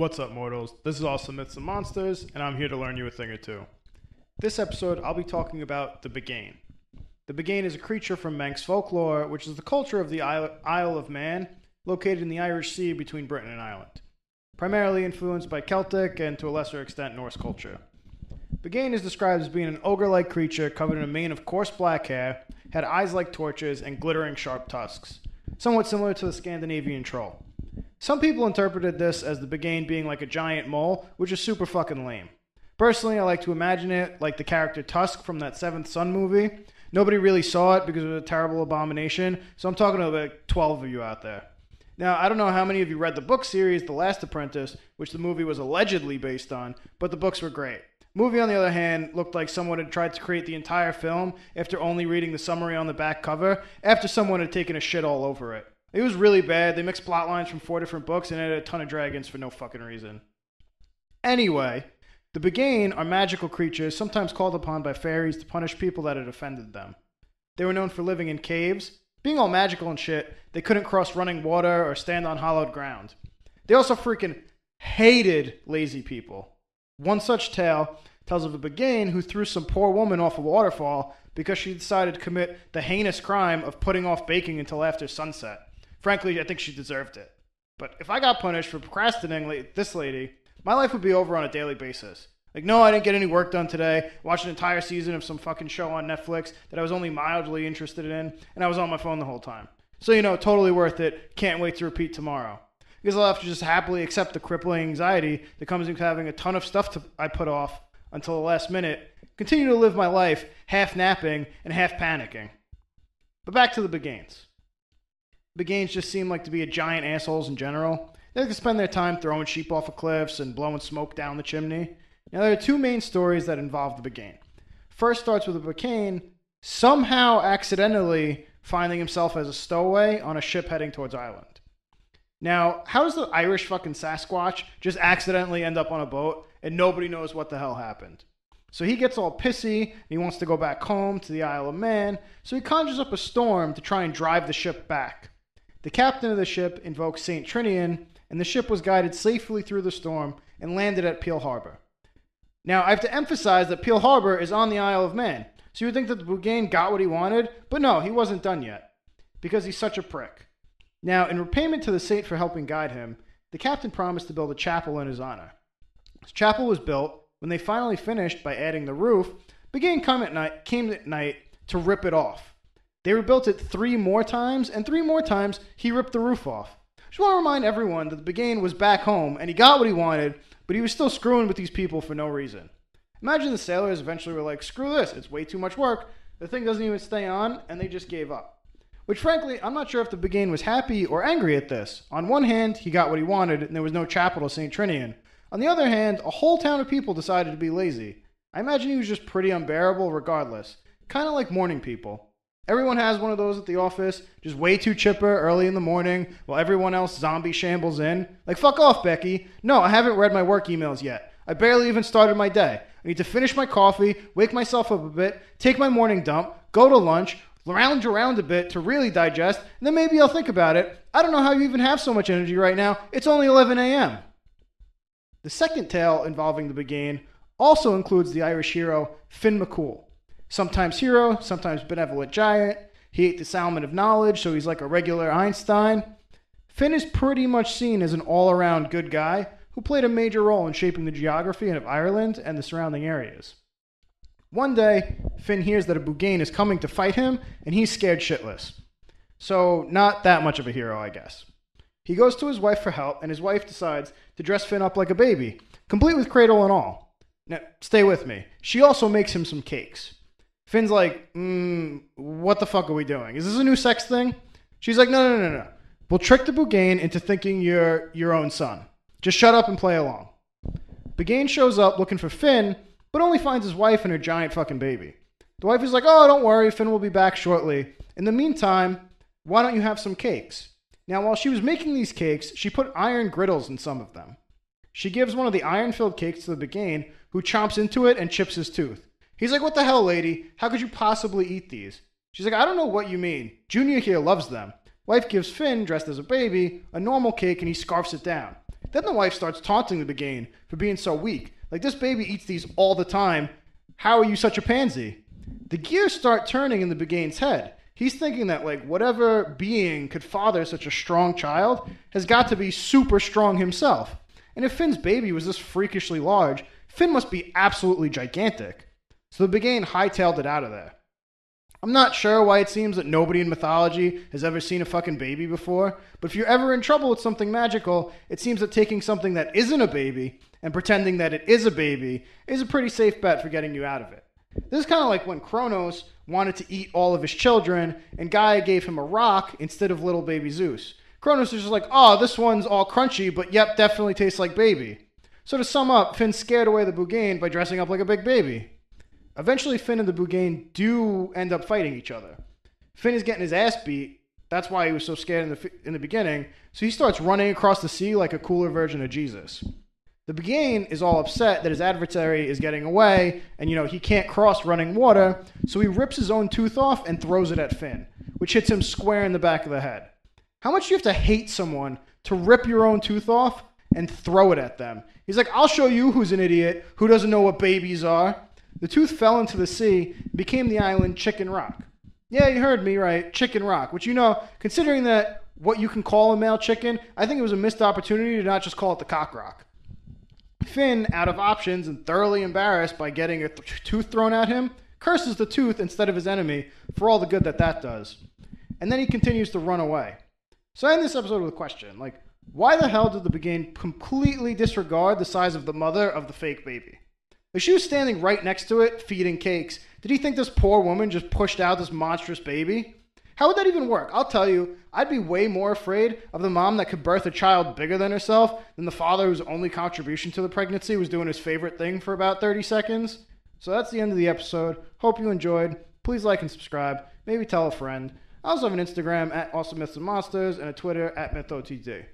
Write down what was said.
What's up, mortals? This is Awesome Myths and Monsters, and I'm here to learn you a thing or two. This episode, I'll be talking about the Buggane. The Buggane is a creature from Manx folklore, which is the culture of the Isle of Man, located in the Irish Sea between Britain and Ireland. Primarily influenced by Celtic and to a lesser extent Norse culture. Buggane is described as being an ogre like creature covered in a mane of coarse black hair, had eyes like torches, and glittering sharp tusks, somewhat similar to the Scandinavian troll. Some people interpreted this as the Buggane being like a giant mole, which is super fucking lame. Personally, I like to imagine it like the character Tusk from that Seventh Son movie. Nobody really saw it because it was a terrible abomination, so I'm talking to about 12 of you out there. Now, I don't know how many of you read the book series, The Last Apprentice, which the movie was allegedly based on, but the books were great. Movie, on the other hand, looked like someone had tried to create the entire film after only reading the summary on the back cover, after someone had taken a shit all over it. It was really bad. They mixed plot lines from four different books and added a ton of dragons for no fucking reason. Anyway, the Buggane are magical creatures sometimes called upon by fairies to punish people that had offended them. They were known for living in caves. Being all magical and shit, they couldn't cross running water or stand on hollowed ground. They also freaking hated lazy people. One such tale tells of a Buggane who threw some poor woman off a waterfall because she decided to commit the heinous crime of putting off baking until after sunset. Frankly, I think she deserved it. But if I got punished for procrastinating like this lady, my life would be over on a daily basis. Like, no, I didn't get any work done today. Watched an entire season of some fucking show on Netflix that I was only mildly interested in, and I was on my phone the whole time. So, you know, totally worth it. Can't wait to repeat tomorrow. Because I'll have to just happily accept the crippling anxiety that comes with having a ton of stuff to, I put off until the last minute, continue to live my life half napping and half panicking. But back to the Bugganes. Bugganes just seem like to be a giant assholes in general. They like to spend their time throwing sheep off of cliffs and blowing smoke down the chimney. Now, there are two main stories that involve the Buggane. First starts with a Buggane somehow accidentally finding himself as a stowaway on a ship heading towards Ireland. Now, how does the Irish fucking Sasquatch just accidentally end up on a boat and nobody knows what the hell happened? So he gets all pissy and he wants to go back home to the Isle of Man, so he conjures up a storm to try and drive the ship back. The captain of the ship invoked St. Trinian, and the ship was guided safely through the storm and landed at Peel Harbor. Now, I have to emphasize that Peel Harbor is on the Isle of Man, so you would think that the Buggane got what he wanted, but no, he wasn't done yet, because he's such a prick. Now, in repayment to the saint for helping guide him, the captain promised to build a chapel in his honor. This chapel was built when they finally finished by adding the roof. Buggane come at night, came at night to rip it off. They rebuilt it three more times, and three more times he ripped the roof off. Just want to remind everyone that the Buggane was back home and he got what he wanted, but he was still screwing with these people for no reason. Imagine the sailors eventually were like, screw this, it's way too much work. The thing doesn't even stay on, and they just gave up. Which, frankly, I'm not sure if the Buggane was happy or angry at this. On one hand, he got what he wanted, and there was no chapel to St. Trinian. On the other hand, a whole town of people decided to be lazy. I imagine he was just pretty unbearable regardless. Kind of like morning people. Everyone has one of those at the office, just way too chipper early in the morning while everyone else zombie shambles in. Like, fuck off, Becky. No, I haven't read my work emails yet. I barely even started my day. I need to finish my coffee, wake myself up a bit, take my morning dump, go to lunch, lounge around a bit to really digest, and then maybe I'll think about it. I don't know how you even have so much energy right now. It's only 11 a.m. The second tale involving the Buggane also includes the Irish hero Finn McCool. Sometimes hero, sometimes benevolent giant. He ate the salmon of knowledge, so he's like a regular Einstein. Finn is pretty much seen as an all around good guy who played a major role in shaping the geography of Ireland and the surrounding areas. One day, Finn hears that a Buggane is coming to fight him, and he's scared shitless. So, not that much of a hero, I guess. He goes to his wife for help, and his wife decides to dress Finn up like a baby, complete with cradle and all. Now, stay with me. She also makes him some cakes. Finn's like, mm, what the fuck are we doing? Is this a new sex thing? She's like, no, no, no, no. We'll trick the Buggane into thinking you're your own son. Just shut up and play along. Buggane shows up looking for Finn, but only finds his wife and her giant fucking baby. The wife is like, oh, don't worry, Finn will be back shortly. In the meantime, why don't you have some cakes? Now, while she was making these cakes, she put iron griddles in some of them. She gives one of the iron filled cakes to the Buggane, who chomps into it and chips his tooth. He's like, What the hell, lady? How could you possibly eat these? She's like, I don't know what you mean. Junior here loves them. Wife gives Finn, dressed as a baby, a normal cake and he scarfs it down. Then the wife starts taunting the Buggane for being so weak. Like, this baby eats these all the time. How are you such a pansy? The gears start turning in the Buggane's head. He's thinking that, like, whatever being could father such a strong child has got to be super strong himself. And if Finn's baby was this freakishly large, Finn must be absolutely gigantic. So the Buggane hightailed it out of there. I'm not sure why it seems that nobody in mythology has ever seen a fucking baby before, but if you're ever in trouble with something magical, it seems that taking something that isn't a baby and pretending that it is a baby is a pretty safe bet for getting you out of it. This is kind of like when Kronos wanted to eat all of his children, and Gaia gave him a rock instead of little baby Zeus. Kronos is just like, oh, this one's all crunchy, but yep, definitely tastes like baby. So to sum up, Finn scared away the Buggane by dressing up like a big baby. Eventually, Finn and the Buggane do end up fighting each other. Finn is getting his ass beat. That's why he was so scared in the, in the beginning. So he starts running across the sea like a cooler version of Jesus. The Buggane is all upset that his adversary is getting away, and you know he can't cross running water, so he rips his own tooth off and throws it at Finn, which hits him square in the back of the head. How much do you have to hate someone to rip your own tooth off and throw it at them? He's like, I'll show you who's an idiot, who doesn't know what babies are. The tooth fell into the sea and became the island Chicken Rock. Yeah, you heard me right, Chicken Rock, which you know, considering that what you can call a male chicken, I think it was a missed opportunity to not just call it the Cock Rock. Finn, out of options and thoroughly embarrassed by getting a th- tooth thrown at him, curses the tooth instead of his enemy for all the good that that does. And then he continues to run away. So I end this episode with a question like, why the hell did the Buggane completely disregard the size of the mother of the fake baby? She was standing right next to it, feeding cakes, did he think this poor woman just pushed out this monstrous baby? How would that even work? I'll tell you, I'd be way more afraid of the mom that could birth a child bigger than herself than the father whose only contribution to the pregnancy was doing his favorite thing for about 30 seconds. So that's the end of the episode. Hope you enjoyed. Please like and subscribe. Maybe tell a friend. I also have an Instagram at Awesome Myths and Monsters and a Twitter at MythOTD.